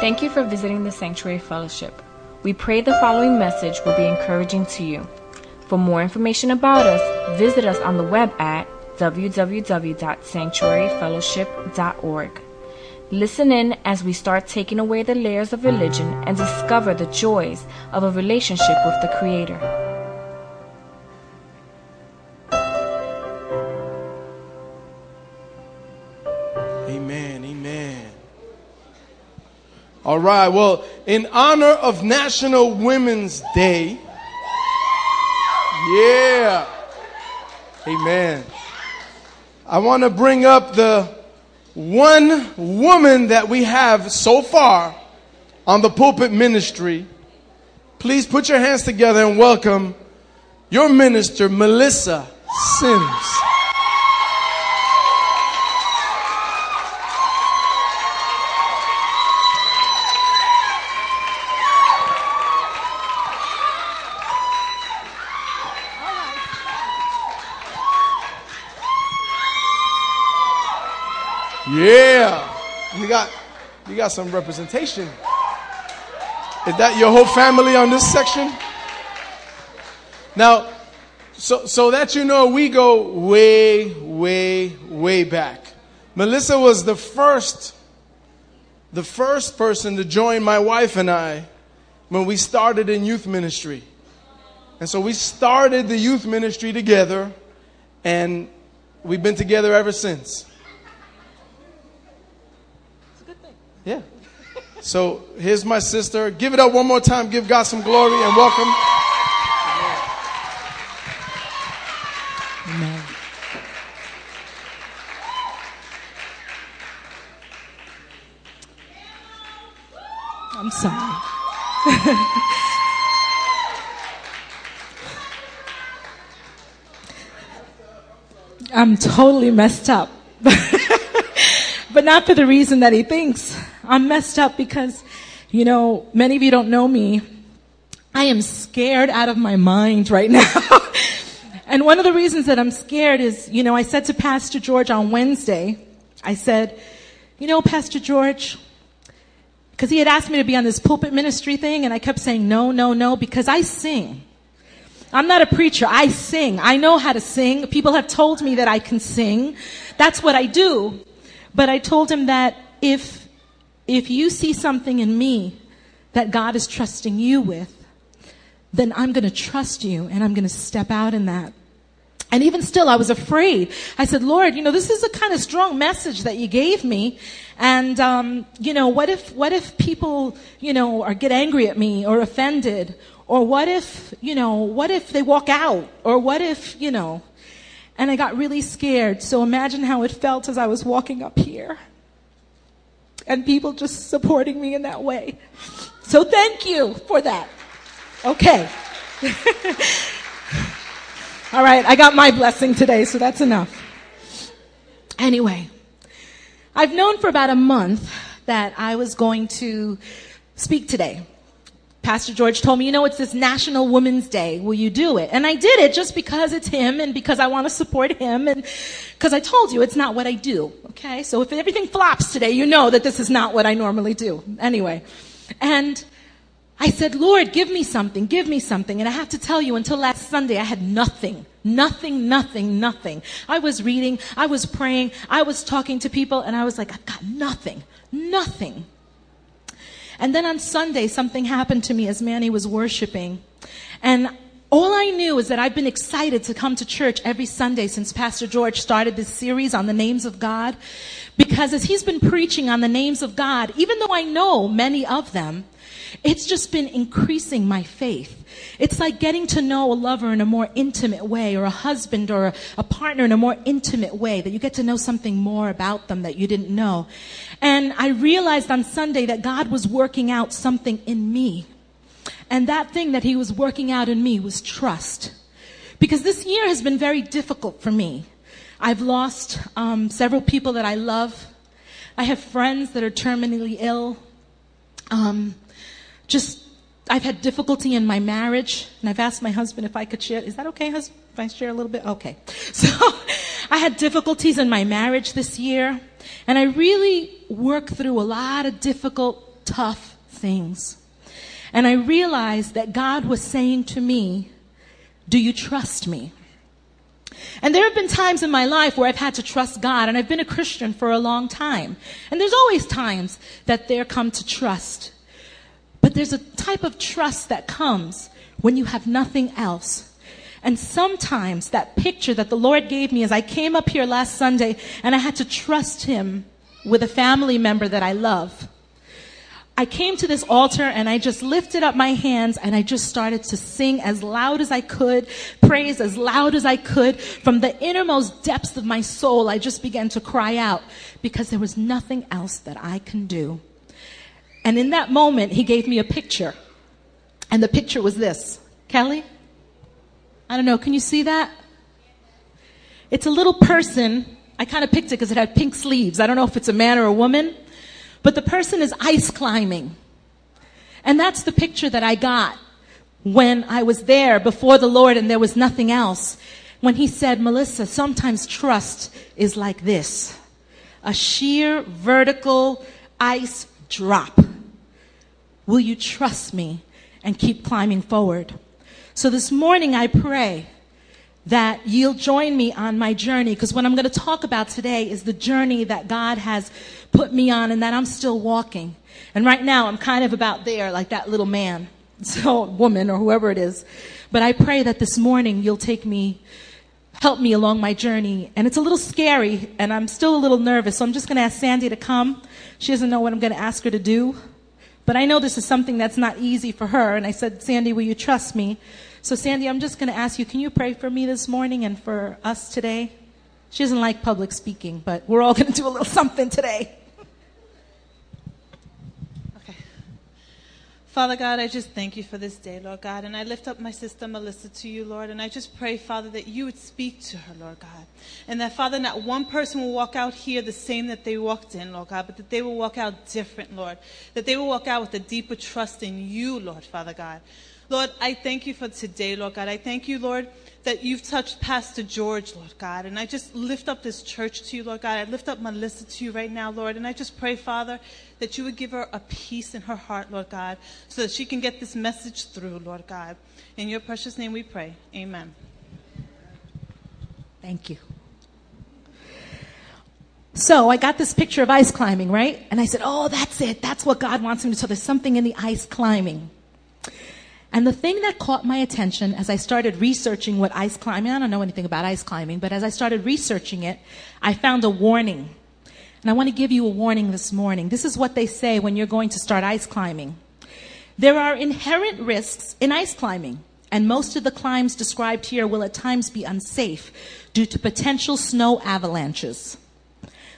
Thank you for visiting the Sanctuary Fellowship. We pray the following message will be encouraging to you. For more information about us, visit us on the web at www.sanctuaryfellowship.org. Listen in as we start taking away the layers of religion and discover the joys of a relationship with the Creator. All right. Well, in honor of National Women's Day, yeah. Amen. I want to bring up the one woman that we have so far on the pulpit ministry. Please put your hands together and welcome your minister, Melissa Sims. Yeah. You got you got some representation. Is that your whole family on this section? Now, so so that you know we go way, way, way back. Melissa was the first the first person to join my wife and I when we started in youth ministry. And so we started the youth ministry together and we've been together ever since. Yeah. So here's my sister. Give it up one more time. Give God some glory and welcome. Amen. I'm sorry. I'm totally messed up. but not for the reason that he thinks. I'm messed up because, you know, many of you don't know me. I am scared out of my mind right now. and one of the reasons that I'm scared is, you know, I said to Pastor George on Wednesday, I said, you know, Pastor George, because he had asked me to be on this pulpit ministry thing, and I kept saying no, no, no, because I sing. I'm not a preacher. I sing. I know how to sing. People have told me that I can sing. That's what I do. But I told him that if, if you see something in me that God is trusting you with, then I'm going to trust you and I'm going to step out in that. And even still, I was afraid. I said, Lord, you know, this is a kind of strong message that you gave me. And, um, you know, what if, what if people, you know, or get angry at me or offended? Or what if, you know, what if they walk out? Or what if, you know, and I got really scared. So imagine how it felt as I was walking up here. And people just supporting me in that way. So thank you for that. Okay. All right, I got my blessing today, so that's enough. Anyway, I've known for about a month that I was going to speak today. Pastor George told me, you know, it's this National Women's Day. Will you do it? And I did it just because it's him and because I want to support him and because I told you it's not what I do. Okay? So if everything flops today, you know that this is not what I normally do. Anyway. And I said, Lord, give me something, give me something. And I have to tell you, until last Sunday, I had nothing. Nothing, nothing, nothing. I was reading, I was praying, I was talking to people, and I was like, I've got nothing, nothing. And then on Sunday, something happened to me as Manny was worshiping. And all I knew is that I've been excited to come to church every Sunday since Pastor George started this series on the names of God. Because as he's been preaching on the names of God, even though I know many of them, it's just been increasing my faith. It's like getting to know a lover in a more intimate way or a husband or a, a, partner in a more intimate way that you get to know something more about them that you didn't know. And I realized on Sunday that God was working out something in me. And that thing that he was working out in me was trust. Because this year has been very difficult for me. I've lost um, several people that I love. I have friends that are terminally ill. Um, just I've had difficulty in my marriage, and I've asked my husband if I could share. Is that okay, husband? If I share a little bit? Okay. So I had difficulties in my marriage this year, and I really worked through a lot of difficult tough things. And I realized that God was saying to me, Do you trust me? And there have been times in my life where I've had to trust God, and I've been a Christian for a long time. And there's always times that there come to trust. But there's a type of trust that comes when you have nothing else. And sometimes that picture that the Lord gave me as I came up here last Sunday and I had to trust Him with a family member that I love. I came to this altar and I just lifted up my hands and I just started to sing as loud as I could, praise as loud as I could. From the innermost depths of my soul, I just began to cry out because there was nothing else that I can do. And in that moment, he gave me a picture. And the picture was this. Kelly? I don't know, can you see that? It's a little person. I kind of picked it because it had pink sleeves. I don't know if it's a man or a woman. But the person is ice climbing. And that's the picture that I got when I was there before the Lord and there was nothing else. When he said, Melissa, sometimes trust is like this. A sheer vertical ice drop. Will you trust me and keep climbing forward? So this morning I pray that you'll join me on my journey because what I'm going to talk about today is the journey that God has put me on and that I'm still walking. And right now I'm kind of about there like that little man, so woman or whoever it is. But I pray that this morning you'll take me help me along my journey. And it's a little scary and I'm still a little nervous. So I'm just going to ask Sandy to come. She doesn't know what I'm going to ask her to do. But I know this is something that's not easy for her. And I said, Sandy, will you trust me? So, Sandy, I'm just going to ask you, can you pray for me this morning and for us today? She doesn't like public speaking, but we're all going to do a little something today. Father God, I just thank you for this day, Lord God. And I lift up my sister Melissa to you, Lord. And I just pray, Father, that you would speak to her, Lord God. And that, Father, not one person will walk out here the same that they walked in, Lord God, but that they will walk out different, Lord. That they will walk out with a deeper trust in you, Lord, Father God. Lord, I thank you for today, Lord God. I thank you, Lord, that you've touched Pastor George, Lord God. And I just lift up this church to you, Lord God. I lift up Melissa to you right now, Lord. And I just pray, Father, that you would give her a peace in her heart, Lord God, so that she can get this message through, Lord God. In your precious name we pray. Amen. Thank you. So I got this picture of ice climbing, right? And I said, oh, that's it. That's what God wants me to. So there's something in the ice climbing. And the thing that caught my attention as I started researching what ice climbing, I don't know anything about ice climbing, but as I started researching it, I found a warning. And I want to give you a warning this morning. This is what they say when you're going to start ice climbing. There are inherent risks in ice climbing, and most of the climbs described here will at times be unsafe due to potential snow avalanches.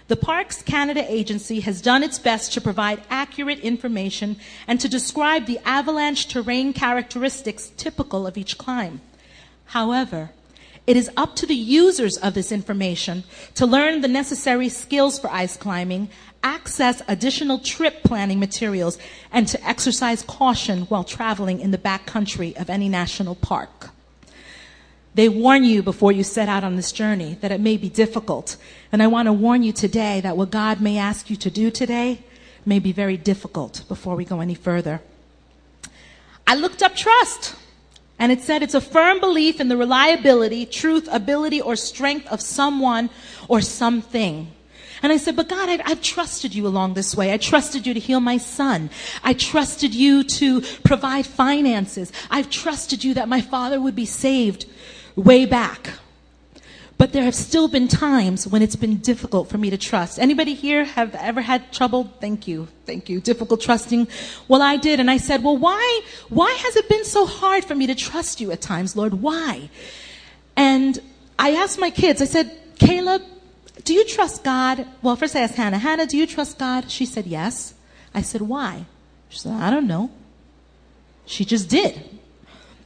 The Parks Canada Agency has done its best to provide accurate information and to describe the avalanche terrain characteristics typical of each climb. However, it is up to the users of this information to learn the necessary skills for ice climbing, access additional trip planning materials, and to exercise caution while traveling in the backcountry of any national park. They warn you before you set out on this journey that it may be difficult. And I want to warn you today that what God may ask you to do today may be very difficult before we go any further. I looked up trust. And it said it's a firm belief in the reliability, truth, ability, or strength of someone or something. And I said, but God, I've, I've, trusted you along this way. I trusted you to heal my son. I trusted you to provide finances. I've trusted you that my father would be saved way back. But there have still been times when it's been difficult for me to trust. Anybody here have ever had trouble? Thank you. Thank you. Difficult trusting. Well, I did. And I said, well, why, why has it been so hard for me to trust you at times, Lord? Why? And I asked my kids, I said, Caleb, do you trust God? Well, first I asked Hannah, Hannah, do you trust God? She said, yes. I said, why? She said, I don't know. She just did.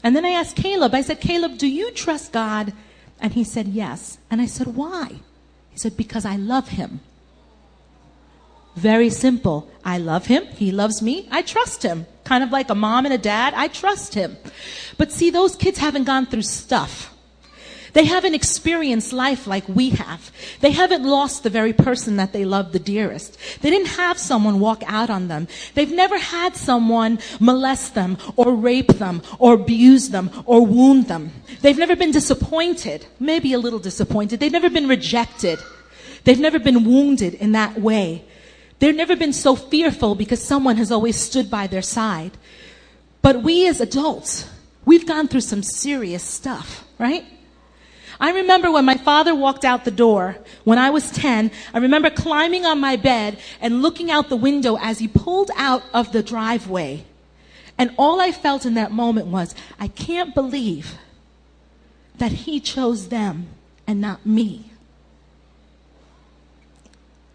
And then I asked Caleb, I said, Caleb, do you trust God? And he said, yes. And I said, why? He said, because I love him. Very simple. I love him. He loves me. I trust him. Kind of like a mom and a dad. I trust him. But see, those kids haven't gone through stuff. They haven't experienced life like we have. They haven't lost the very person that they love the dearest. They didn't have someone walk out on them. They've never had someone molest them or rape them or abuse them or wound them. They've never been disappointed, maybe a little disappointed. They've never been rejected. They've never been wounded in that way. They've never been so fearful because someone has always stood by their side. But we as adults, we've gone through some serious stuff, right? I remember when my father walked out the door when I was 10, I remember climbing on my bed and looking out the window as he pulled out of the driveway. And all I felt in that moment was, I can't believe that he chose them and not me.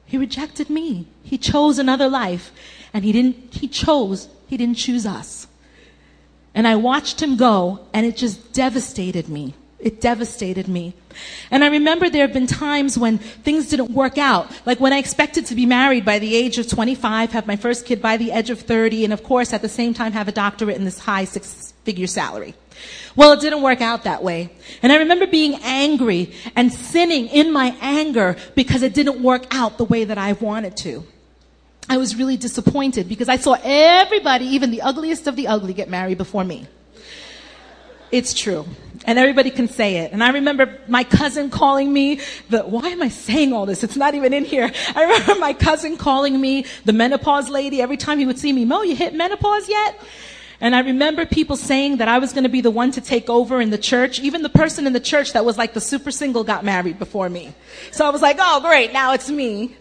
He rejected me. He chose another life and he didn't, he chose, he didn't choose us. And I watched him go and it just devastated me. It devastated me. And I remember there have been times when things didn't work out. Like when I expected to be married by the age of 25, have my first kid by the age of 30, and of course at the same time have a doctorate in this high six figure salary. Well, it didn't work out that way. And I remember being angry and sinning in my anger because it didn't work out the way that I wanted to. I was really disappointed because I saw everybody, even the ugliest of the ugly, get married before me. It's true. And everybody can say it. And I remember my cousin calling me the, why am I saying all this? It's not even in here. I remember my cousin calling me the menopause lady every time he would see me. Mo, you hit menopause yet? And I remember people saying that I was going to be the one to take over in the church. Even the person in the church that was like the super single got married before me. So I was like, oh great, now it's me.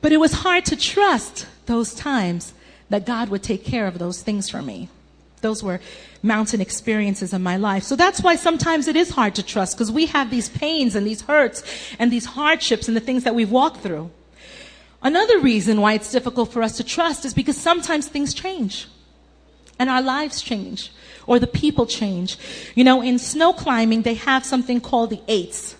But it was hard to trust those times that God would take care of those things for me. Those were mountain experiences in my life. So that's why sometimes it is hard to trust because we have these pains and these hurts and these hardships and the things that we've walked through. Another reason why it's difficult for us to trust is because sometimes things change and our lives change or the people change. You know, in snow climbing, they have something called the ATES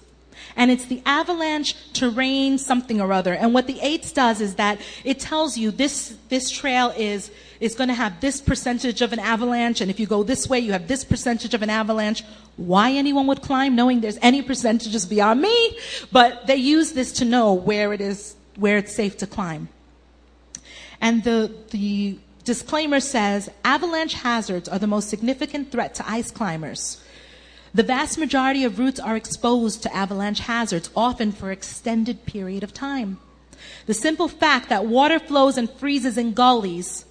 and it's the avalanche terrain something or other. And what the ATES does is that it tells you this, this trail is, is going to have this percentage of an avalanche, and if you go this way, you have this percentage of an avalanche. Why anyone would climb, knowing there's any percentages beyond me, but they use this to know where it is, where it's safe to climb. And the, the disclaimer says avalanche hazards are the most significant threat to ice climbers. The vast majority of routes are exposed to avalanche hazards, often for extended period of time. The simple fact that water flows and freezes in gullies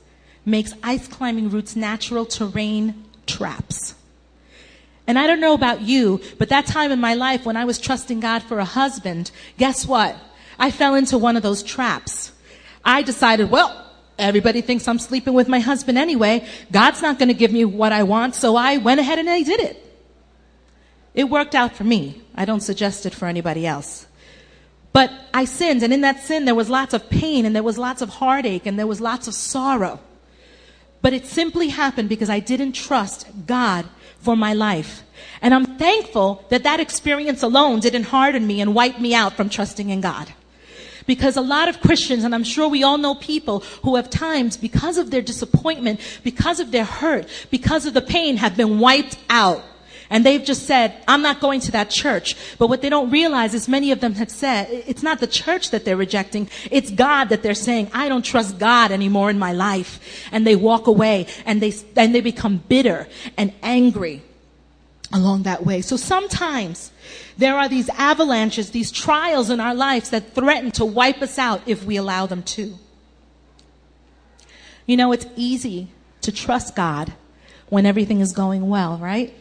makes ice climbing routes natural terrain traps. And I don't know about you, but that time in my life when I was trusting God for a husband, guess what? I fell into one of those traps. I decided, well, everybody thinks I'm sleeping with my husband anyway. God's not going to give me what I want, so I went ahead and I did it. It worked out for me. I don't suggest it for anybody else. But I sinned, and in that sin, there was lots of pain, and there was lots of heartache, and there was lots of sorrow. But it simply happened because I didn't trust God for my life. And I'm thankful that that experience alone didn't harden me and wipe me out from trusting in God. Because a lot of Christians, and I'm sure we all know people who have times, because of their disappointment, because of their hurt, because of the pain, have been wiped out and they've just said, I'm not going to that church. But what they don't realize is many of them have said, it's not the church that they're rejecting. It's God that they're saying, I don't trust God anymore in my life. And they walk away and they, and they become bitter and angry along that way. So sometimes there are these avalanches, these trials in our lives that threaten to wipe us out if we allow them to. You know, it's easy to trust God when everything is going well, right?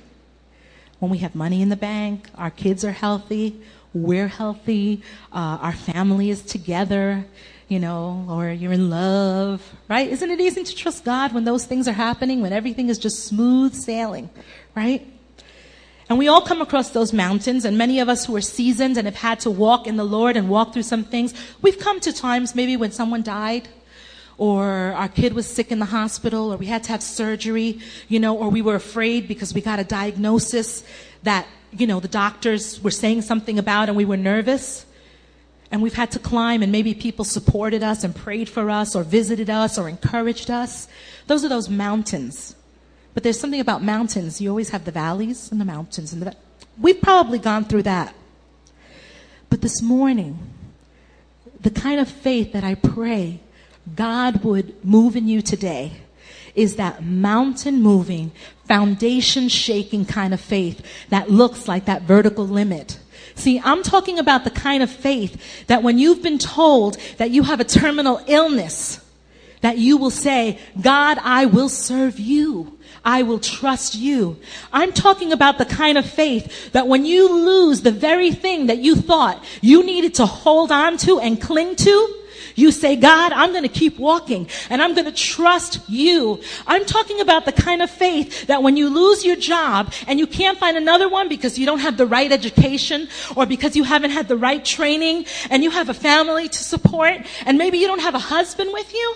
When we have money in the bank, our kids are healthy, we're healthy, uh, our family is together, you know, or you're in love, right? Isn't it easy to trust God when those things are happening, when everything is just smooth sailing, right? And we all come across those mountains, and many of us who are seasoned and have had to walk in the Lord and walk through some things, we've come to times maybe when someone died, or our kid was sick in the hospital, or we had to have surgery, you know, or we were afraid because we got a diagnosis that, you know, the doctors were saying something about and we were nervous. And we've had to climb and maybe people supported us and prayed for us or visited us or encouraged us. Those are those mountains. But there's something about mountains. You always have the valleys and the mountains and the, we've probably gone through that. But this morning, the kind of faith that I pray God would move in you today is that mountain moving, foundation shaking kind of faith that looks like that vertical limit. See, I'm talking about the kind of faith that when you've been told that you have a terminal illness, that you will say, God, I will serve you. I will trust you. I'm talking about the kind of faith that when you lose the very thing that you thought you needed to hold on to and cling to, you say, God, I'm going to keep walking and I'm going to trust you. I'm talking about the kind of faith that when you lose your job and you can't find another one because you don't have the right education or because you haven't had the right training and you have a family to support and maybe you don't have a husband with you,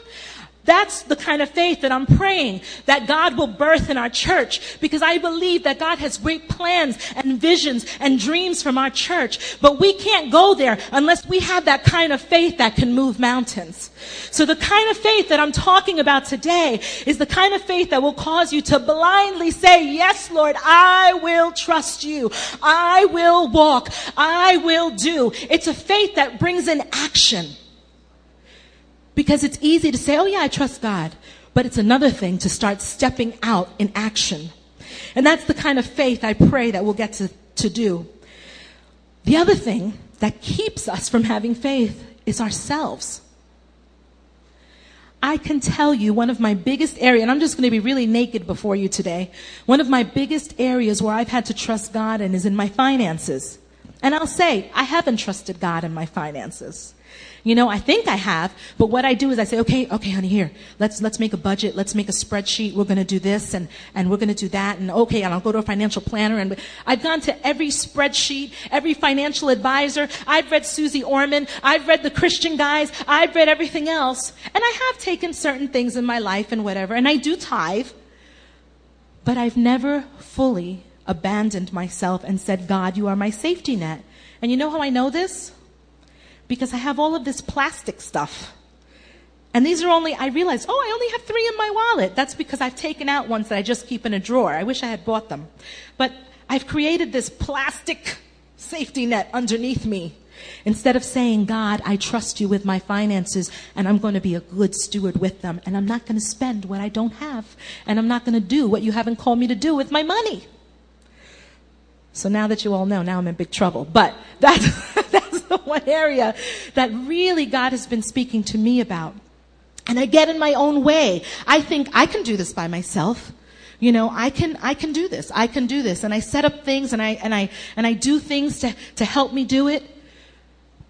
that's the kind of faith that I'm praying that God will birth in our church because I believe that God has great plans and visions and dreams from our church. But we can't go there unless we have that kind of faith that can move mountains. So the kind of faith that I'm talking about today is the kind of faith that will cause you to blindly say, yes, Lord, I will trust you. I will walk. I will do. It's a faith that brings in action. Because it's easy to say, oh yeah, I trust God. But it's another thing to start stepping out in action. And that's the kind of faith I pray that we'll get to, to do. The other thing that keeps us from having faith is ourselves. I can tell you one of my biggest areas, and I'm just going to be really naked before you today. One of my biggest areas where I've had to trust God in is in my finances. And I'll say, I haven't trusted God in my finances. You know, I think I have, but what I do is I say, okay, okay, honey, here, let's, let's make a budget. Let's make a spreadsheet. We're going to do this and, and we're going to do that. And okay, and I'll go to a financial planner. And I've gone to every spreadsheet, every financial advisor. I've read Suze Orman. I've read the Christian guys. I've read everything else. And I have taken certain things in my life and whatever. And I do tithe. But I've never fully abandoned myself and said, God, you are my safety net. And you know how I know this? Because I have all of this plastic stuff. And these are only, I realized, oh, I only have three in my wallet. That's because I've taken out ones that I just keep in a drawer. I wish I had bought them. But I've created this plastic safety net underneath me. Instead of saying, God, I trust you with my finances and I'm going to be a good steward with them and I'm not going to spend what I don't have and I'm not going to do what you haven't called me to do with my money. So now that you all know, now I'm in big trouble. But that's one area that really God has been speaking to me about. And I get in my own way. I think I can do this by myself. You know, I can, I can do this. I can do this. And I set up things and I, and I, and I do things to, to help me do it.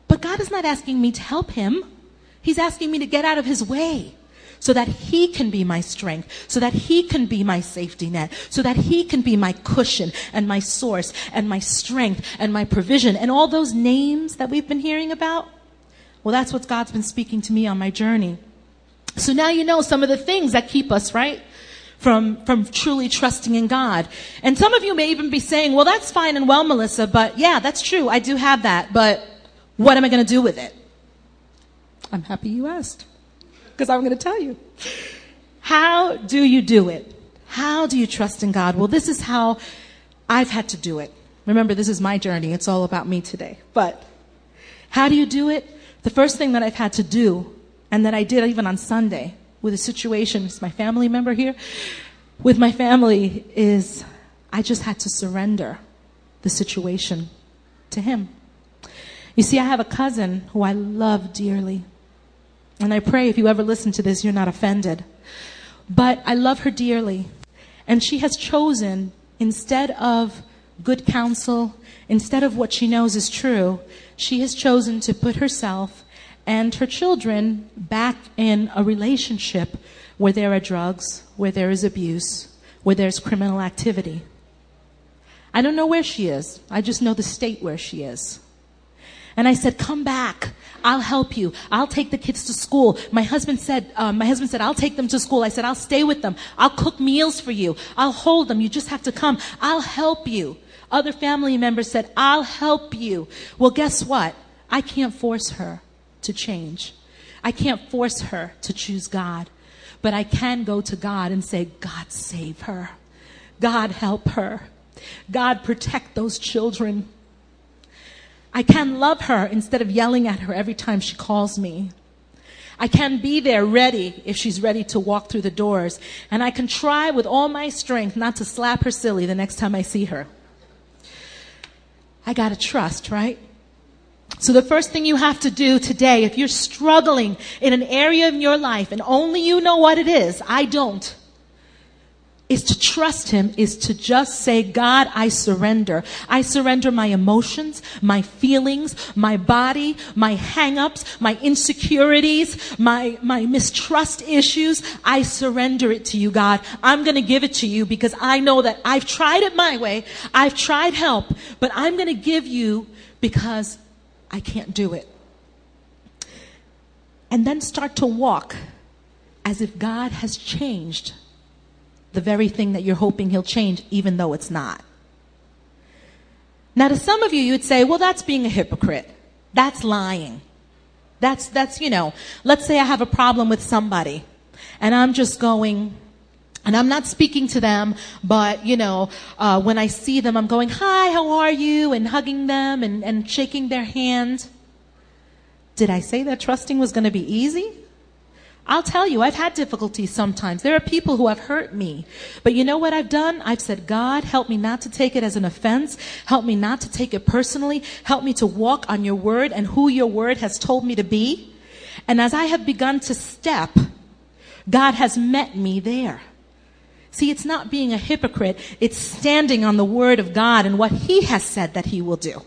But God is not asking me to help him. He's asking me to get out of his way so that he can be my strength, so that he can be my safety net, so that he can be my cushion and my source and my strength and my provision and all those names that we've been hearing about. Well, that's what God's been speaking to me on my journey. So now you know some of the things that keep us, right? From, from truly trusting in God. And some of you may even be saying, well, that's fine and well, Melissa, but yeah, that's true. I do have that, but what am I going to do with it? I'm happy you asked because I'm going to tell you. How do you do it? How do you trust in God? Well, this is how I've had to do it. Remember, this is my journey. It's all about me today. But how do you do it? The first thing that I've had to do, and that I did even on Sunday with a situation, it's my family member here, with my family, is I just had to surrender the situation to Him. You see, I have a cousin who I love dearly. And I pray if you ever listen to this, you're not offended. But I love her dearly. And she has chosen, instead of good counsel, instead of what she knows is true, she has chosen to put herself and her children back in a relationship where there are drugs, where there is abuse, where there's criminal activity. I don't know where she is. I just know the state where she is. And I said, come back. I'll help you. I'll take the kids to school. My husband said, uh, my husband said, I'll take them to school. I said, I'll stay with them. I'll cook meals for you. I'll hold them. You just have to come. I'll help you. Other family members said, I'll help you. Well, guess what? I can't force her to change. I can't force her to choose God. But I can go to God and say, God save her. God help her. God, protect those children. I can love her instead of yelling at her every time she calls me. I can be there ready if she's ready to walk through the doors. And I can try with all my strength not to slap her silly the next time I see her. I gotta trust, right? So the first thing you have to do today, if you're struggling in an area in your life and only you know what it is, I don't, is to trust Him, is to just say, God, I surrender. I surrender my emotions, my feelings, my body, my hangups, my insecurities, my, my mistrust issues. I surrender it to you, God. I'm going to give it to you because I know that I've tried it my way. I've tried help, but I'm going to give you because I can't do it. And then start to walk as if God has changed the very thing that you're hoping he'll change, even though it's not. Now, to some of you, you'd say, well, that's being a hypocrite. That's lying. That's, that's, you know, let's say I have a problem with somebody and I'm just going, and I'm not speaking to them, but, you know, uh, when I see them, I'm going, hi, how are you? And hugging them and, and shaking their hand. Did I say that trusting was going to be easy? I'll tell you, I've had difficulties sometimes. There are people who have hurt me. But you know what I've done? I've said, God, help me not to take it as an offense. Help me not to take it personally. Help me to walk on your word and who your word has told me to be. And as I have begun to step, God has met me there. See, it's not being a hypocrite. It's standing on the word of God and what he has said that he will do.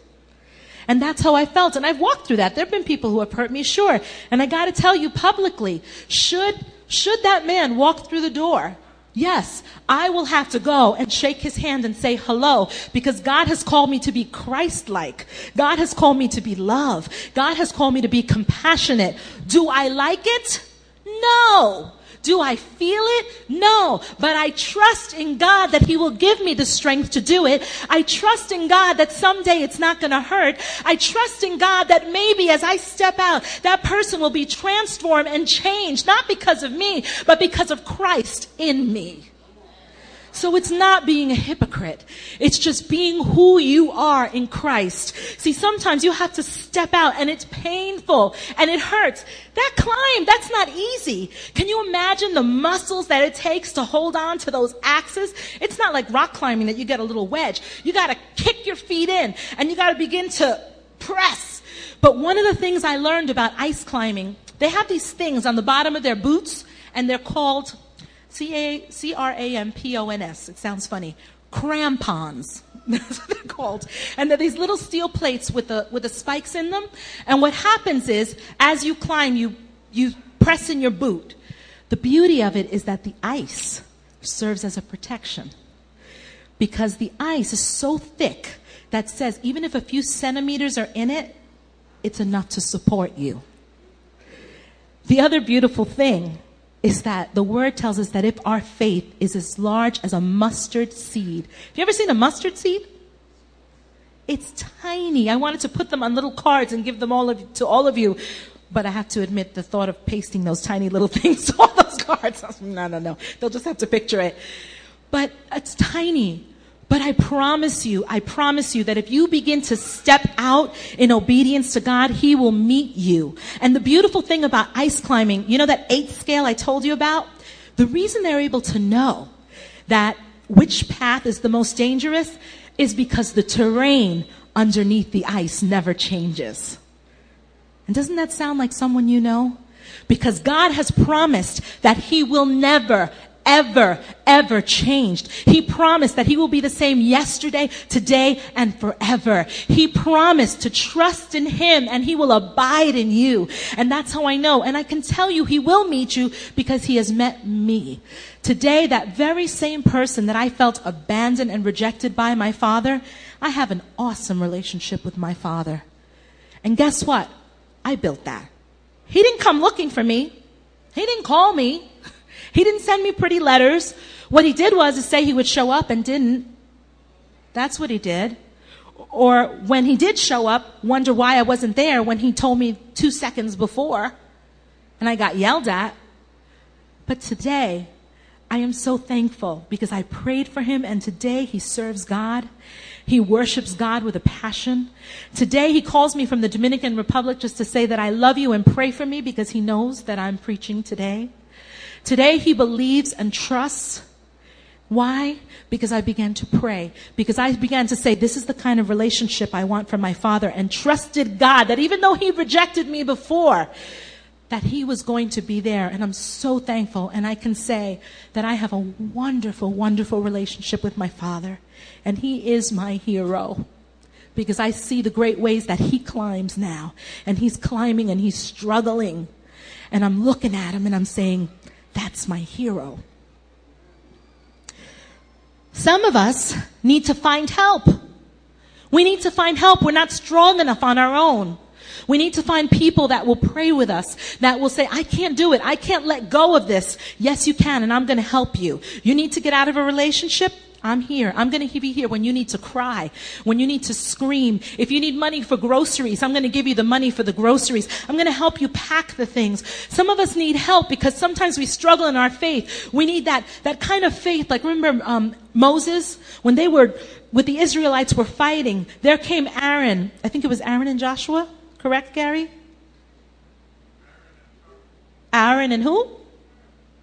And that's how I felt. And I've walked through that. There have been people who have hurt me, sure. And I gotta tell you publicly, should, should that man walk through the door, Yes, I will have to go and shake his hand and say hello because God has called me to be Christ-like. God has called me to be love. God has called me to be compassionate. Do I like it? No. Do I feel it? No. But I trust in God that He will give me the strength to do it. I trust in God that someday it's not going to hurt. I trust in God that maybe as I step out, that person will be transformed and changed, not because of me, but because of Christ in me. So it's not being a hypocrite. It's just being who you are in Christ. See, sometimes you have to step out and it's painful and it hurts. That climb, that's not easy. Can you imagine the muscles that it takes to hold on to those axes? It's not like rock climbing that you get a little wedge. You gotta kick your feet in and you gotta begin to press. But one of the things I learned about ice climbing, they have these things on the bottom of their boots and they're called C-R-A-M-P-O-N-S. It sounds funny. Crampons. That's what they're called. And they're these little steel plates with the, with the spikes in them. And what happens is, as you climb, you, you press in your boot. The beauty of it is that the ice serves as a protection. Because the ice is so thick that says even if a few centimeters are in it, it's enough to support you. The other beautiful thing is that the word tells us that if our faith is as large as a mustard seed. Have you ever seen a mustard seed? It's tiny. I wanted to put them on little cards and give them all of, to all of you. But I have to admit the thought of pasting those tiny little things to all those cards. No, no, no. They'll just have to picture it. But it's tiny. But I promise you, I promise you that if you begin to step out in obedience to God, He will meet you. And the beautiful thing about ice climbing, you know that eight scale I told you about? The reason they're able to know that which path is the most dangerous is because the terrain underneath the ice never changes. And doesn't that sound like someone you know? Because God has promised that He will never, ever, ever changed. He promised that he will be the same yesterday, today, and forever. He promised to trust in him and he will abide in you. And that's how I know. And I can tell you he will meet you because he has met me. Today, that very same person that I felt abandoned and rejected by my father, I have an awesome relationship with my father. And guess what? I built that. He didn't come looking for me. He didn't call me. He didn't send me pretty letters. What he did was to say he would show up and didn't. That's what he did. Or when he did show up, wonder why I wasn't there when he told me two seconds before and I got yelled at. But today, I am so thankful because I prayed for him and today he serves God. He worships God with a passion. Today he calls me from the Dominican Republic just to say that I love you and pray for me because he knows that I'm preaching today. Today he believes and trusts. Why? Because I began to pray. Because I began to say, this is the kind of relationship I want from my father and trusted God that even though he rejected me before, that he was going to be there. And I'm so thankful. And I can say that I have a wonderful, wonderful relationship with my father. And he is my hero. Because I see the great ways that he climbs now. And he's climbing and he's struggling. And I'm looking at him and I'm saying, that's my hero. Some of us need to find help. We need to find help. We're not strong enough on our own. We need to find people that will pray with us, that will say, I can't do it. I can't let go of this. Yes, you can, and I'm going to help you. You need to get out of a relationship? I'm here. I'm going to be here when you need to cry, when you need to scream. If you need money for groceries, I'm going to give you the money for the groceries. I'm going to help you pack the things. Some of us need help because sometimes we struggle in our faith. We need that, that kind of faith. Like remember, um, Moses, when they were, with the Israelites were fighting, there came Aaron. I think it was Aaron and Joshua. Correct, Gary? Aaron and who?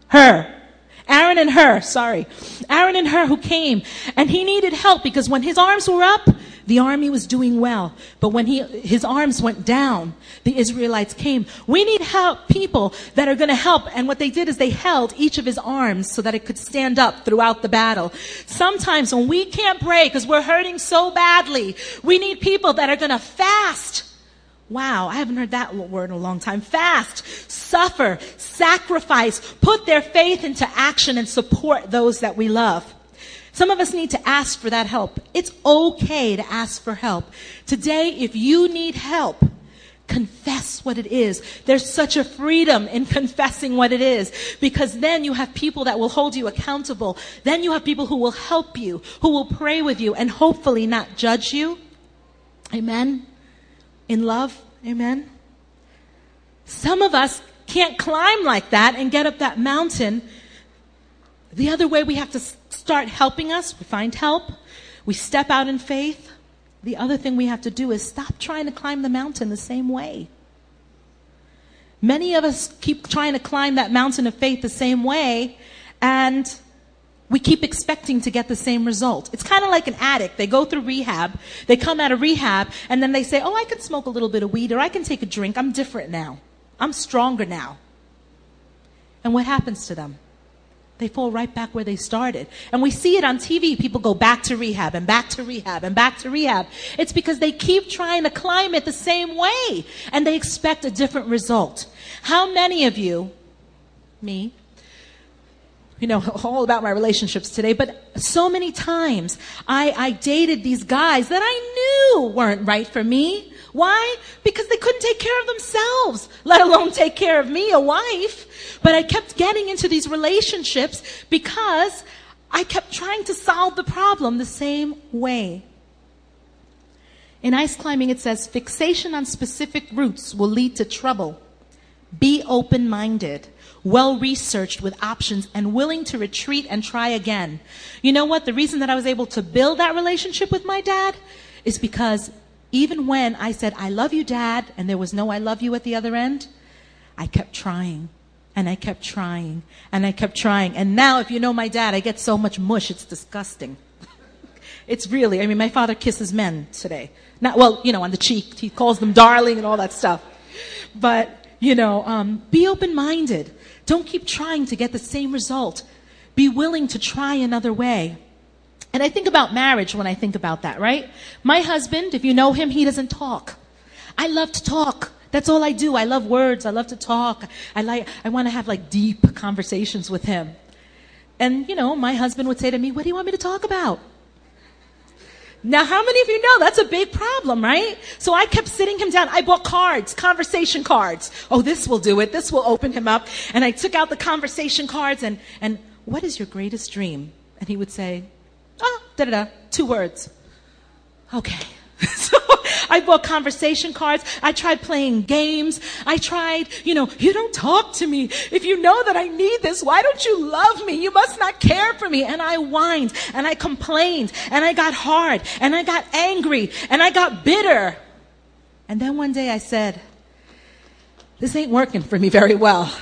Hur. Aaron and Hur, sorry. Aaron and Hur who came and he needed help because when his arms were up, the army was doing well. But when he, his arms went down, the Israelites came. We need help, people that are going to help. And what they did is they held each of his arms so that it could stand up throughout the battle. Sometimes when we can't pray because we're hurting so badly, we need people that are going to fast Wow, I haven't heard that word in a long time. Fast, suffer, sacrifice, put their faith into action and support those that we love. Some of us need to ask for that help. It's okay to ask for help. Today, if you need help, confess what it is. There's such a freedom in confessing what it is because then you have people that will hold you accountable. Then you have people who will help you, who will pray with you and hopefully not judge you. Amen in love. Amen. Some of us can't climb like that and get up that mountain. The other way we have to start helping us, we find help, we step out in faith. The other thing we have to do is stop trying to climb the mountain the same way. Many of us keep trying to climb that mountain of faith the same way, and we keep expecting to get the same result. It's kind of like an addict. They go through rehab, they come out of rehab, and then they say, Oh, I can smoke a little bit of weed or I can take a drink. I'm different now. I'm stronger now. And what happens to them? They fall right back where they started. And we see it on TV. People go back to rehab and back to rehab and back to rehab. It's because they keep trying to climb it the same way and they expect a different result. How many of you, me, you know, all about my relationships today, but so many times I, I dated these guys that I knew weren't right for me. Why? Because they couldn't take care of themselves, let alone take care of me, a wife. But I kept getting into these relationships because I kept trying to solve the problem the same way. In ice climbing, it says fixation on specific routes will lead to trouble. Be open minded well researched with options and willing to retreat and try again. You know what? The reason that I was able to build that relationship with my dad is because even when I said, I love you, dad, and there was no I love you at the other end, I kept trying and I kept trying and I kept trying. And now, if you know my dad, I get so much mush, it's disgusting. it's really, I mean, my father kisses men today. Not, well, you know, on the cheek. He calls them darling and all that stuff. But, you know, um, be open minded. Don't keep trying to get the same result. Be willing to try another way. And I think about marriage when I think about that, right? My husband, if you know him, he doesn't talk. I love to talk. That's all I do. I love words. I love to talk. I like, I want to have like deep conversations with him. And, you know, my husband would say to me, what do you want me to talk about? Now, how many of you know that's a big problem, right? So I kept sitting him down. I bought cards, conversation cards. Oh, this will do it. This will open him up. And I took out the conversation cards and, and what is your greatest dream? And he would say, oh, da da da, two words. Okay. so I bought conversation cards. I tried playing games. I tried, you know, you don't talk to me. If you know that I need this, why don't you love me? You must not care for me. And I whined and I complained and I got hard and I got angry and I got bitter. And then one day I said, this ain't working for me very well.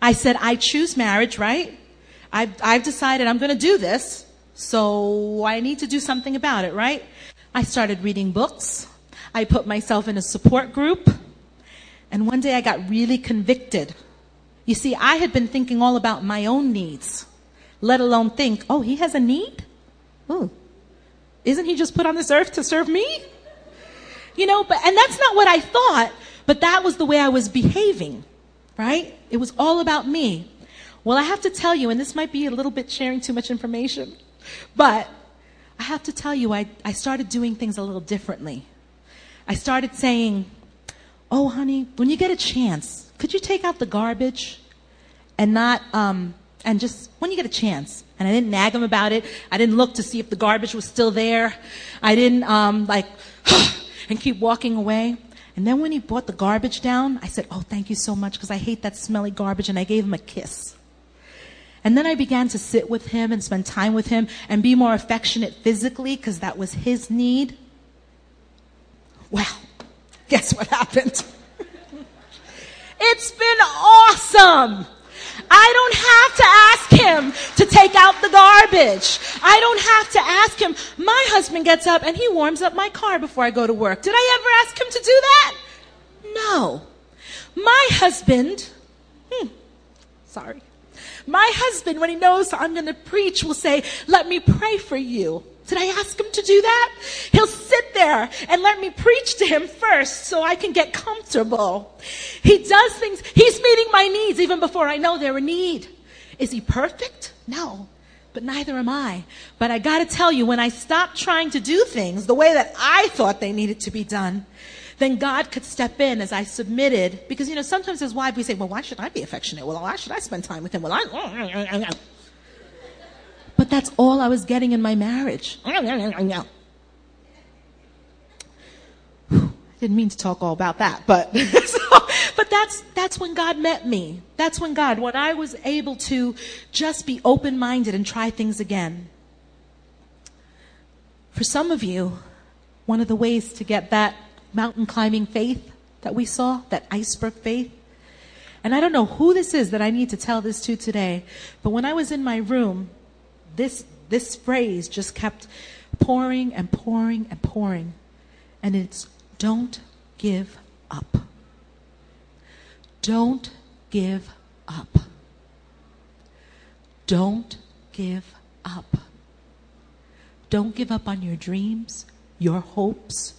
I said, I choose marriage, right? I've, I've decided I'm going to do this. So I need to do something about it, right? I started reading books. I put myself in a support group. And one day I got really convicted. You see, I had been thinking all about my own needs, let alone think, oh, he has a need? Oh, isn't he just put on this earth to serve me? You know, but, and that's not what I thought, but that was the way I was behaving, right? It was all about me. Well, I have to tell you, and this might be a little bit sharing too much information, but I have to tell you, I, I started doing things a little differently. I started saying, Oh, honey, when you get a chance, could you take out the garbage and not, um, and just when you get a chance. And I didn't nag him about it. I didn't look to see if the garbage was still there. I didn't, um, like, and keep walking away. And then when he brought the garbage down, I said, Oh, thank you so much because I hate that smelly garbage. And I gave him a kiss. And then I began to sit with him and spend time with him and be more affectionate physically because that was his need. Well, guess what happened? it's been awesome. I don't have to ask him to take out the garbage. I don't have to ask him. My husband gets up and he warms up my car before I go to work. Did I ever ask him to do that? No. My husband, hmm, sorry. My husband, when he knows I'm going to preach, will say, let me pray for you. Did I ask him to do that? He'll sit there and let me preach to him first so I can get comfortable. He does things, he's meeting my needs even before I know they're a need. Is he perfect? No. But neither am I. But I gotta tell you, when I stopped trying to do things the way that I thought they needed to be done, then God could step in as I submitted. Because, you know, sometimes as wives we say, well, why should I be affectionate? Well, why should I spend time with him? Well, I. But that's all I was getting in my marriage. I didn't mean to talk all about that, but but that's that's when God met me. That's when God, when I was able to just be open-minded and try things again. For some of you, one of the ways to get that mountain climbing faith that we saw, that iceberg faith. And I don't know who this is that I need to tell this to today, but when I was in my room, this, this phrase just kept pouring and pouring and pouring. And it's don't give up. Don't give up. Don't give up. Don't give up on your dreams, your hopes,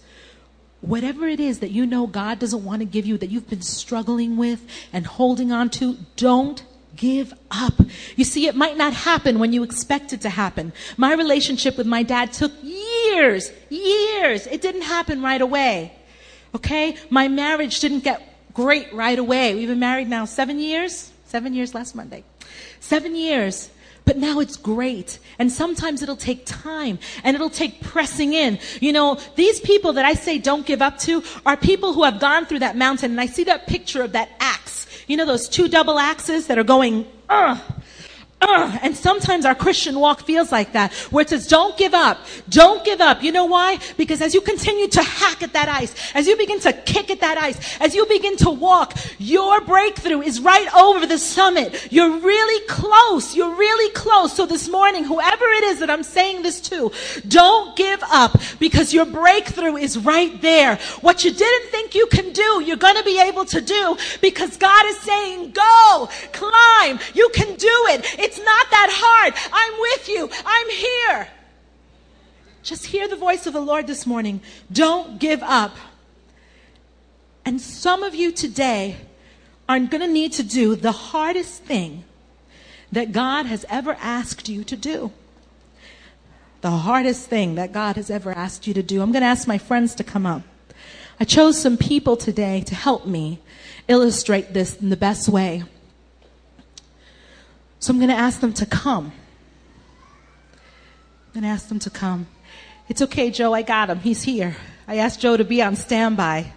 whatever it is that you know God doesn't want to give you, that you've been struggling with and holding on to, don't give up. You see, it might not happen when you expect it to happen. My relationship with my dad took years, years. It didn't happen right away. Okay? My marriage didn't get great right away. We've been married now seven years. Seven years last Monday. Seven years. But now it's great. And sometimes it'll take time and it'll take pressing in. You know, these people that I say don't give up to are people who have gone through that mountain. And I see that picture of that axe. You know, those two double axes that are going, uh, and sometimes our Christian walk feels like that, where it says, don't give up. Don't give up. You know why? Because as you continue to hack at that ice, as you begin to kick at that ice, as you begin to walk, your breakthrough is right over the summit. You're really close. You're really close. So this morning, whoever it is that I'm saying this to, don't give up because your breakthrough is right there. What you didn't think you can do, you're going to be able to do because God is saying, go, climb. You can do it. Not that hard. I'm with you. I'm here. Just hear the voice of the Lord this morning. Don't give up. And some of you today are going to need to do the hardest thing that God has ever asked you to do. The hardest thing that God has ever asked you to do. I'm going to ask my friends to come up. I chose some people today to help me illustrate this in the best way. So I'm going to ask them to come. I'm going to ask them to come. It's okay, Joe. I got him. He's here. I asked Joe to be on standby.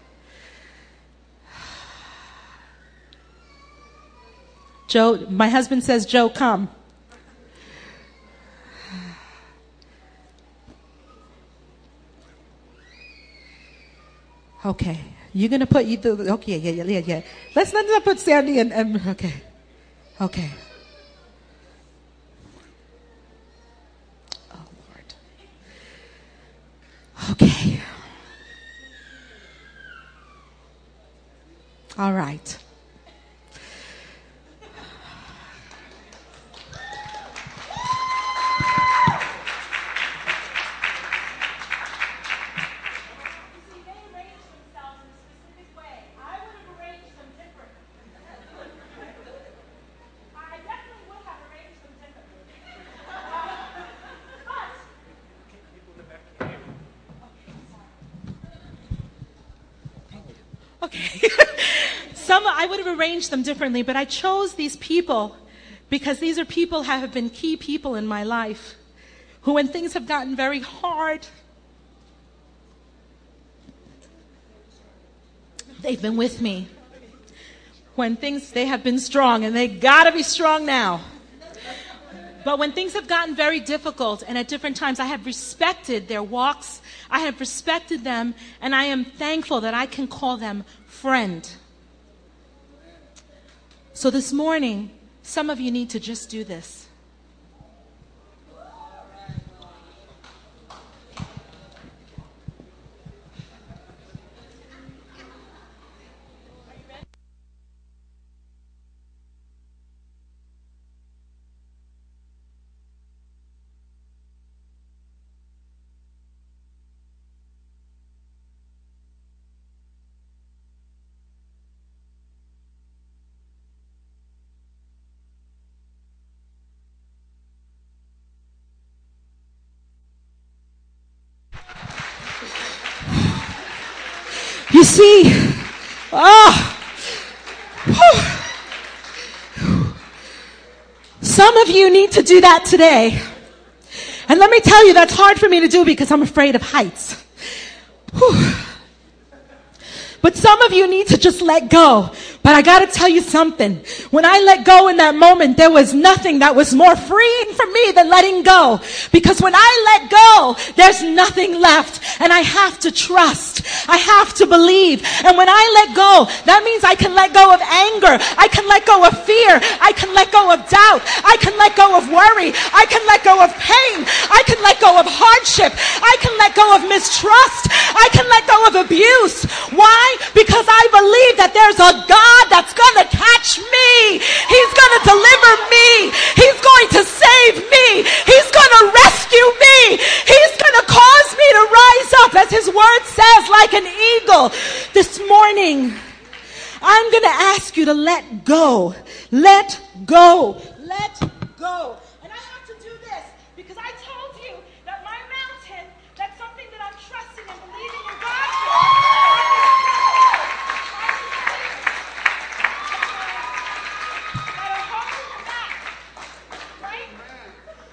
Joe, my husband says, Joe, come. Okay, you're gonna put you through. Okay, yeah, yeah, yeah, yeah. Let's not put Sandy and, and okay, okay. Oh Lord. Okay. All right. Have arranged them differently, but I chose these people because these are people who have been key people in my life who, when things have gotten very hard, they've been with me. When things, they have been strong and they gotta be strong now. But when things have gotten very difficult and at different times, I have respected their walks. I have respected them and I am thankful that I can call them friend. So this morning, some of you need to just do this. You see, ah, oh, some of you need to do that today. And let me tell you, that's hard for me to do because I'm afraid of heights. Whew. But some of you need to just let go. But I gotta tell you something. When I let go in that moment, there was nothing that was more freeing for me than letting go. Because when I let go, there's nothing left. And I have to trust. I have to believe. And when I let go, that means I can let go of anger. I can let go of fear. I can let go of doubt. I can let go of worry. I can let go of pain. I can let go of hardship. I can let go of mistrust. I can let go of abuse. Why? Because I believe that there's a God that's going to catch me. He's going to deliver me. He's going to save me. He's going to rescue me. He's going to cause me to rise up, as His word says, like an eagle. This morning, I'm going to ask you to. Let go. Let go. And I have to do this because I told you that my mountain, that's something that I'm trusting and believing in God for.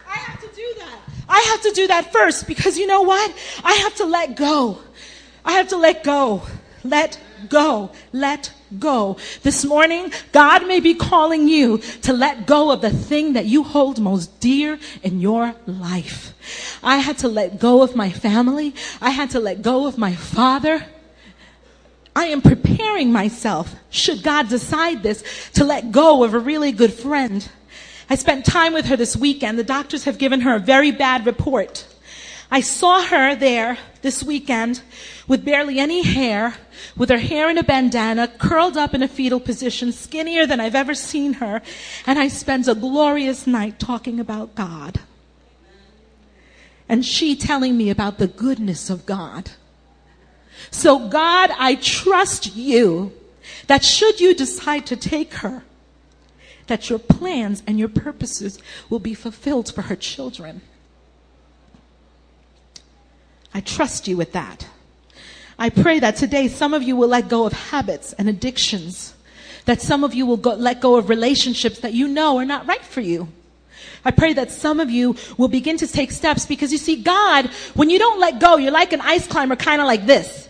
I have to do that. I have to do that first because you know what? I have to let go. I have to let go. Let go. Let go. This morning, God may be calling you to let go of the thing that you hold most dear in your life. I had to let go of my family. I had to let go of my father. I am preparing myself, should God decide this, to let go of a really good friend. I spent time with her this weekend. The doctors have given her a very bad report. I saw her there this weekend with barely any hair, with her hair in a bandana, curled up in a fetal position, skinnier than I've ever seen her, and I spent a glorious night talking about God. And she telling me about the goodness of God. So God, I trust you that should you decide to take her, that your plans and your purposes will be fulfilled for her children. I trust you with that. I pray that today some of you will let go of habits and addictions, that some of you will go, let go of relationships that you know are not right for you. I pray that some of you will begin to take steps because you see, God, when you don't let go, you're like an ice climber, kind of like this.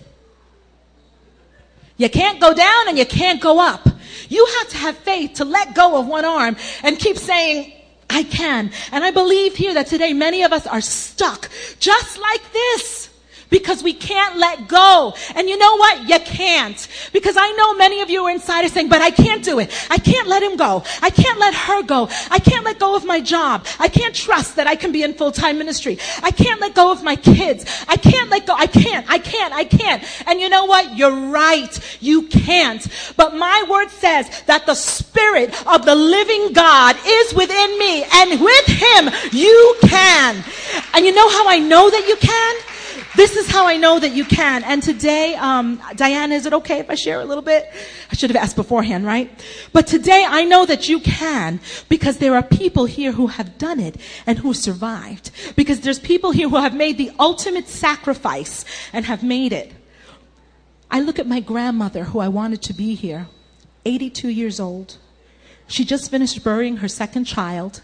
You can't go down and you can't go up. You have to have faith to let go of one arm and keep saying, I can. And I believe here that today many of us are stuck just like this because we can't let go. And you know what? You can't. Because I know many of you are inside are saying, but I can't do it. I can't let him go. I can't let her go. I can't let go of my job. I can't trust that I can be in full-time ministry. I can't let go of my kids. I can't let go. I can't. I can't. I can't. And you know what? You're right. You can't. But my word says that the spirit of the living God is within me and with him you can. And you know how I know that you can? This is how I know that you can. And today, um, Diana, is it okay if I share a little bit? I should have asked beforehand, right? But today I know that you can because there are people here who have done it and who survived. Because there's people here who have made the ultimate sacrifice and have made it. I look at my grandmother who I wanted to be here, 82 years old. She just finished burying her second child.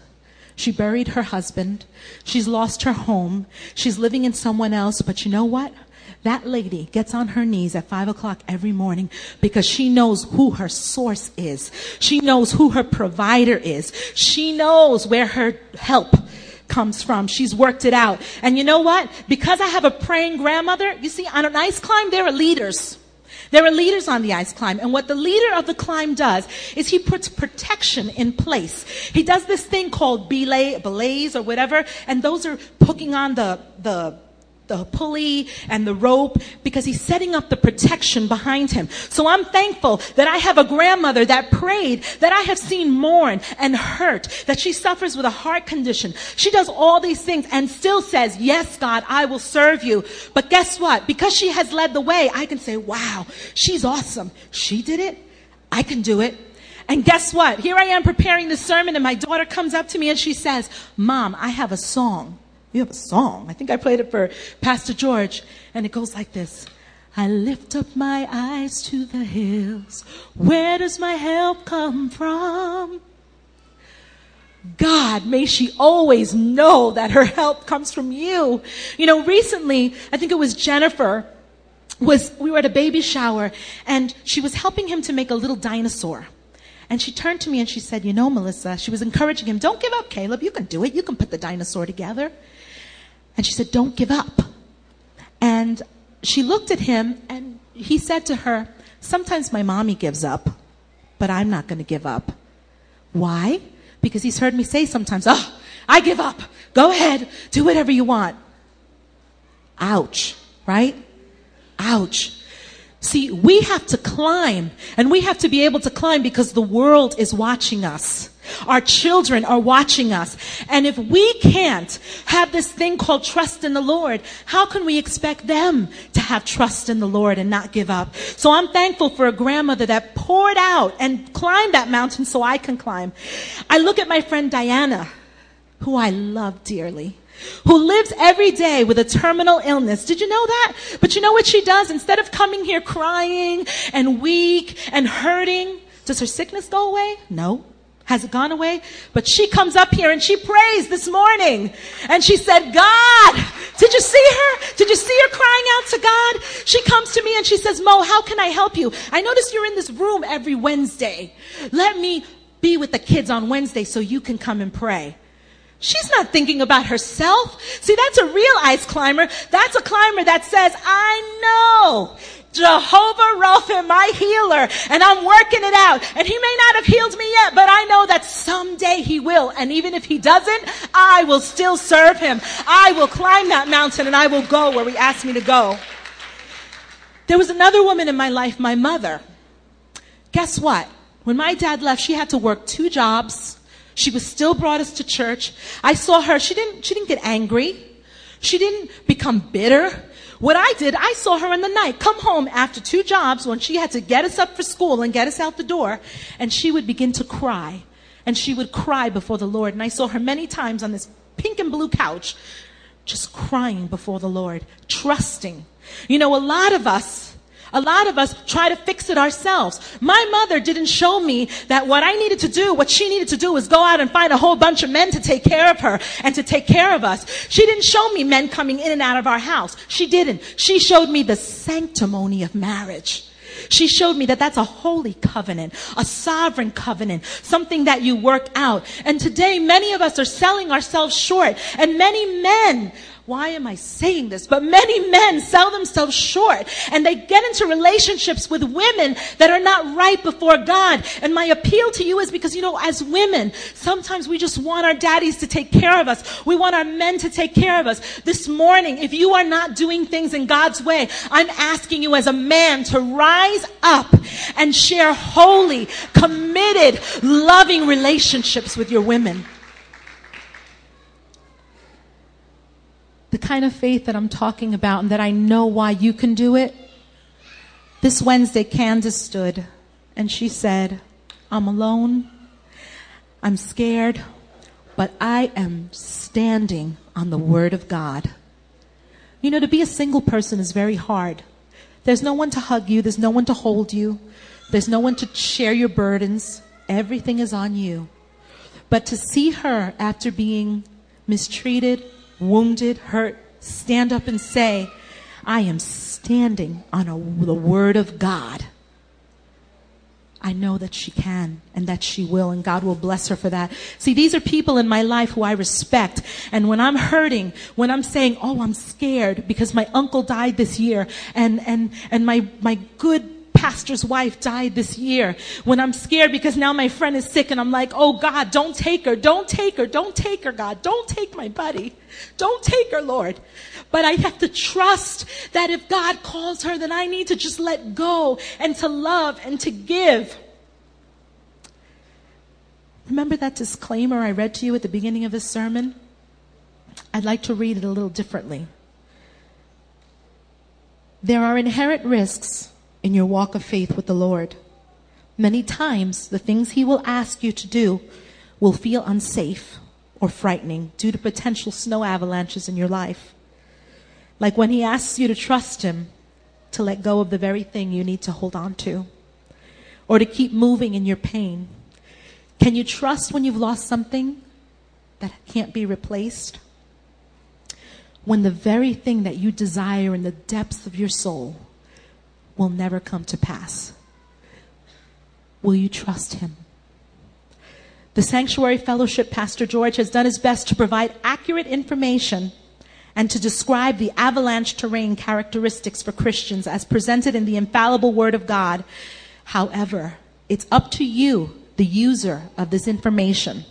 She buried her husband. She's lost her home. She's living in someone else. But you know what? That lady gets on her knees at five o'clock every morning because she knows who her source is. She knows who her provider is. She knows where her help comes from. She's worked it out. And you know what? Because I have a praying grandmother, you see, on an ice climb, there are leaders. There are leaders on the ice climb, and what the leader of the climb does is he puts protection in place. He does this thing called belay, belays or whatever, and those are hooking on the, the the pulley and the rope because he's setting up the protection behind him. So I'm thankful that I have a grandmother that prayed, that I have seen mourn and hurt, that she suffers with a heart condition. She does all these things and still says, yes, God, I will serve you. But guess what? Because she has led the way, I can say, wow, she's awesome. She did it. I can do it. And guess what? Here I am preparing the sermon and my daughter comes up to me and she says, mom, I have a song. You have a song. I think I played it for Pastor George. And it goes like this. I lift up my eyes to the hills. Where does my help come from? God, may she always know that her help comes from you. You know, recently, I think it was Jennifer, was, we were at a baby shower and she was helping him to make a little dinosaur. And she turned to me and she said, you know, Melissa, she was encouraging him, don't give up, Caleb. You can do it. You can put the dinosaur together. And she said, Don't give up. And she looked at him and he said to her, Sometimes my mommy gives up, but I'm not going to give up. Why? Because he's heard me say sometimes, Oh, I give up. Go ahead. Do whatever you want. Ouch, right? Ouch. See, we have to climb and we have to be able to climb because the world is watching us. Our children are watching us. And if we can't have this thing called trust in the Lord, how can we expect them to have trust in the Lord and not give up? So I'm thankful for a grandmother that poured out and climbed that mountain so I can climb. I look at my friend Diana, who I love dearly who lives every day with a terminal illness. Did you know that? But you know what she does? Instead of coming here crying and weak and hurting, does her sickness go away? No. Has it gone away? But she comes up here and she prays this morning. And she said, God, did you see her? Did you see her crying out to God? She comes to me and she says, Mo, how can I help you? I notice you're in this room every Wednesday. Let me be with the kids on Wednesday so you can come and pray. She's not thinking about herself. See, that's a real ice climber. That's a climber that says, I know Jehovah Rapha, my healer, and I'm working it out. And he may not have healed me yet, but I know that someday he will. And even if he doesn't, I will still serve him. I will climb that mountain and I will go where he asked me to go. There was another woman in my life, my mother. Guess what? When my dad left, she had to work two jobs. She was still brought us to church. I saw her. She didn't, she didn't get angry. She didn't become bitter. What I did, I saw her in the night come home after two jobs when she had to get us up for school and get us out the door, and she would begin to cry. And she would cry before the Lord. And I saw her many times on this pink and blue couch, just crying before the Lord, trusting. You know, a lot of us, A lot of us try to fix it ourselves. My mother didn't show me that what I needed to do, what she needed to do was go out and find a whole bunch of men to take care of her and to take care of us. She didn't show me men coming in and out of our house. She didn't. She showed me the sanctimony of marriage. She showed me that that's a holy covenant, a sovereign covenant, something that you work out. And today, many of us are selling ourselves short, and many men why am I saying this? But many men sell themselves short and they get into relationships with women that are not right before God. And my appeal to you is because, you know, as women, sometimes we just want our daddies to take care of us. We want our men to take care of us. This morning, if you are not doing things in God's way, I'm asking you as a man to rise up and share holy, committed, loving relationships with your women. The kind of faith that I'm talking about and that I know why you can do it. This Wednesday, Candace stood and she said, I'm alone. I'm scared, but I am standing on the word of God. You know, to be a single person is very hard. There's no one to hug you. There's no one to hold you. There's no one to share your burdens. Everything is on you. But to see her after being mistreated, wounded, hurt, stand up and say, I am standing on a, the word of God. I know that she can and that she will, and God will bless her for that. See, these are people in my life who I respect. And when I'm hurting, when I'm saying, Oh, I'm scared because my uncle died this year and, and, and my, my good pastor's wife died this year. When I'm scared because now my friend is sick and I'm like, oh God, don't take her, don't take her, don't take her, God, don't take my buddy. Don't take her, Lord. But I have to trust that if God calls her, then I need to just let go and to love and to give. Remember that disclaimer I read to you at the beginning of this sermon? I'd like to read it a little differently. There are inherent risks in your walk of faith with the Lord. Many times, the things He will ask you to do will feel unsafe or frightening due to potential snow avalanches in your life. Like when He asks you to trust Him to let go of the very thing you need to hold on to, or to keep moving in your pain. Can you trust when you've lost something that can't be replaced? When the very thing that you desire in the depths of your soul will never come to pass. Will you trust him? The Sanctuary Fellowship, Pastor George, has done his best to provide accurate information and to describe the avalanche terrain characteristics for Christians as presented in the infallible Word of God. However, it's up to you, the user of this information,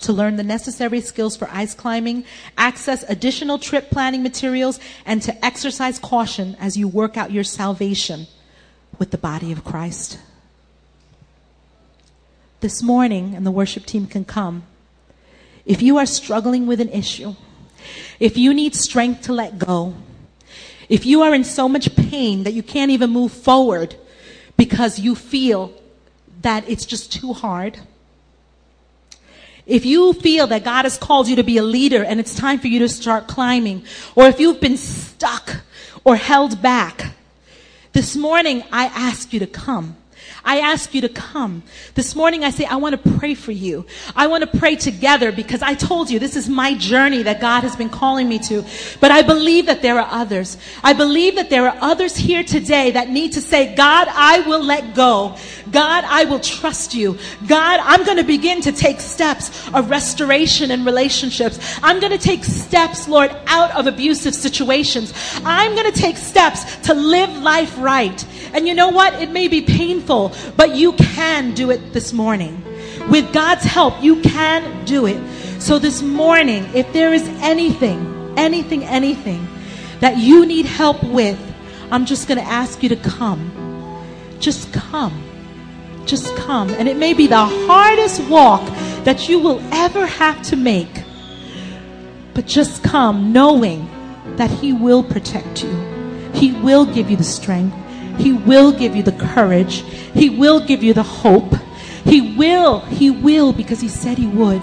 to learn the necessary skills for ice climbing, access additional trip planning materials, and to exercise caution as you work out your salvation with the body of Christ. This morning, and the worship team can come, if you are struggling with an issue, if you need strength to let go, if you are in so much pain that you can't even move forward because you feel that it's just too hard, if you feel that God has called you to be a leader and it's time for you to start climbing, or if you've been stuck or held back, this morning I ask you to come. I ask you to come. This morning I say, I want to pray for you. I want to pray together because I told you this is my journey that God has been calling me to. But I believe that there are others. I believe that there are others here today that need to say, God, I will let go. God, I will trust you. God, I'm going to begin to take steps of restoration in relationships. I'm going to take steps, Lord, out of abusive situations. I'm going to take steps to live life right. And you know what? It may be painful, but you can do it this morning. With God's help, you can do it. So this morning, if there is anything, anything, anything that you need help with, I'm just going to ask you to come. Just come. Just come. And it may be the hardest walk that you will ever have to make. But just come knowing that He will protect you. He will give you the strength. He will give you the courage. He will give you the hope. He will. He will because He said He would.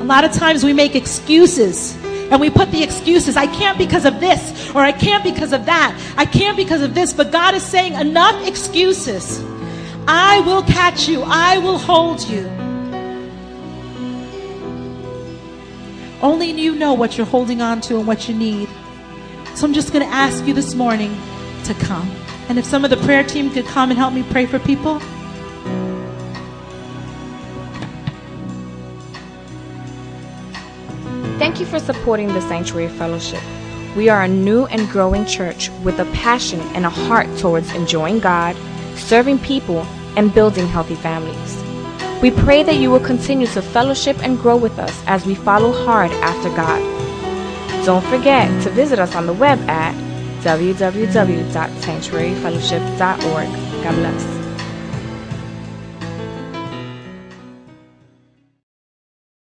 A lot of times we make excuses And we put the excuses. I can't because of this, or I can't because of that. I can't because of this. But God is saying, enough excuses. I will catch you, I will hold you. Only you know what you're holding on to and what you need. So I'm just going to ask you this morning to come. And if some of the prayer team could come and help me pray for people. Thank you for supporting the Sanctuary Fellowship. We are a new and growing church with a passion and a heart towards enjoying God, serving people, and building healthy families. We pray that you will continue to fellowship and grow with us as we follow hard after God. Don't forget to visit us on the web at www.sanctuaryfellowship.org. God bless.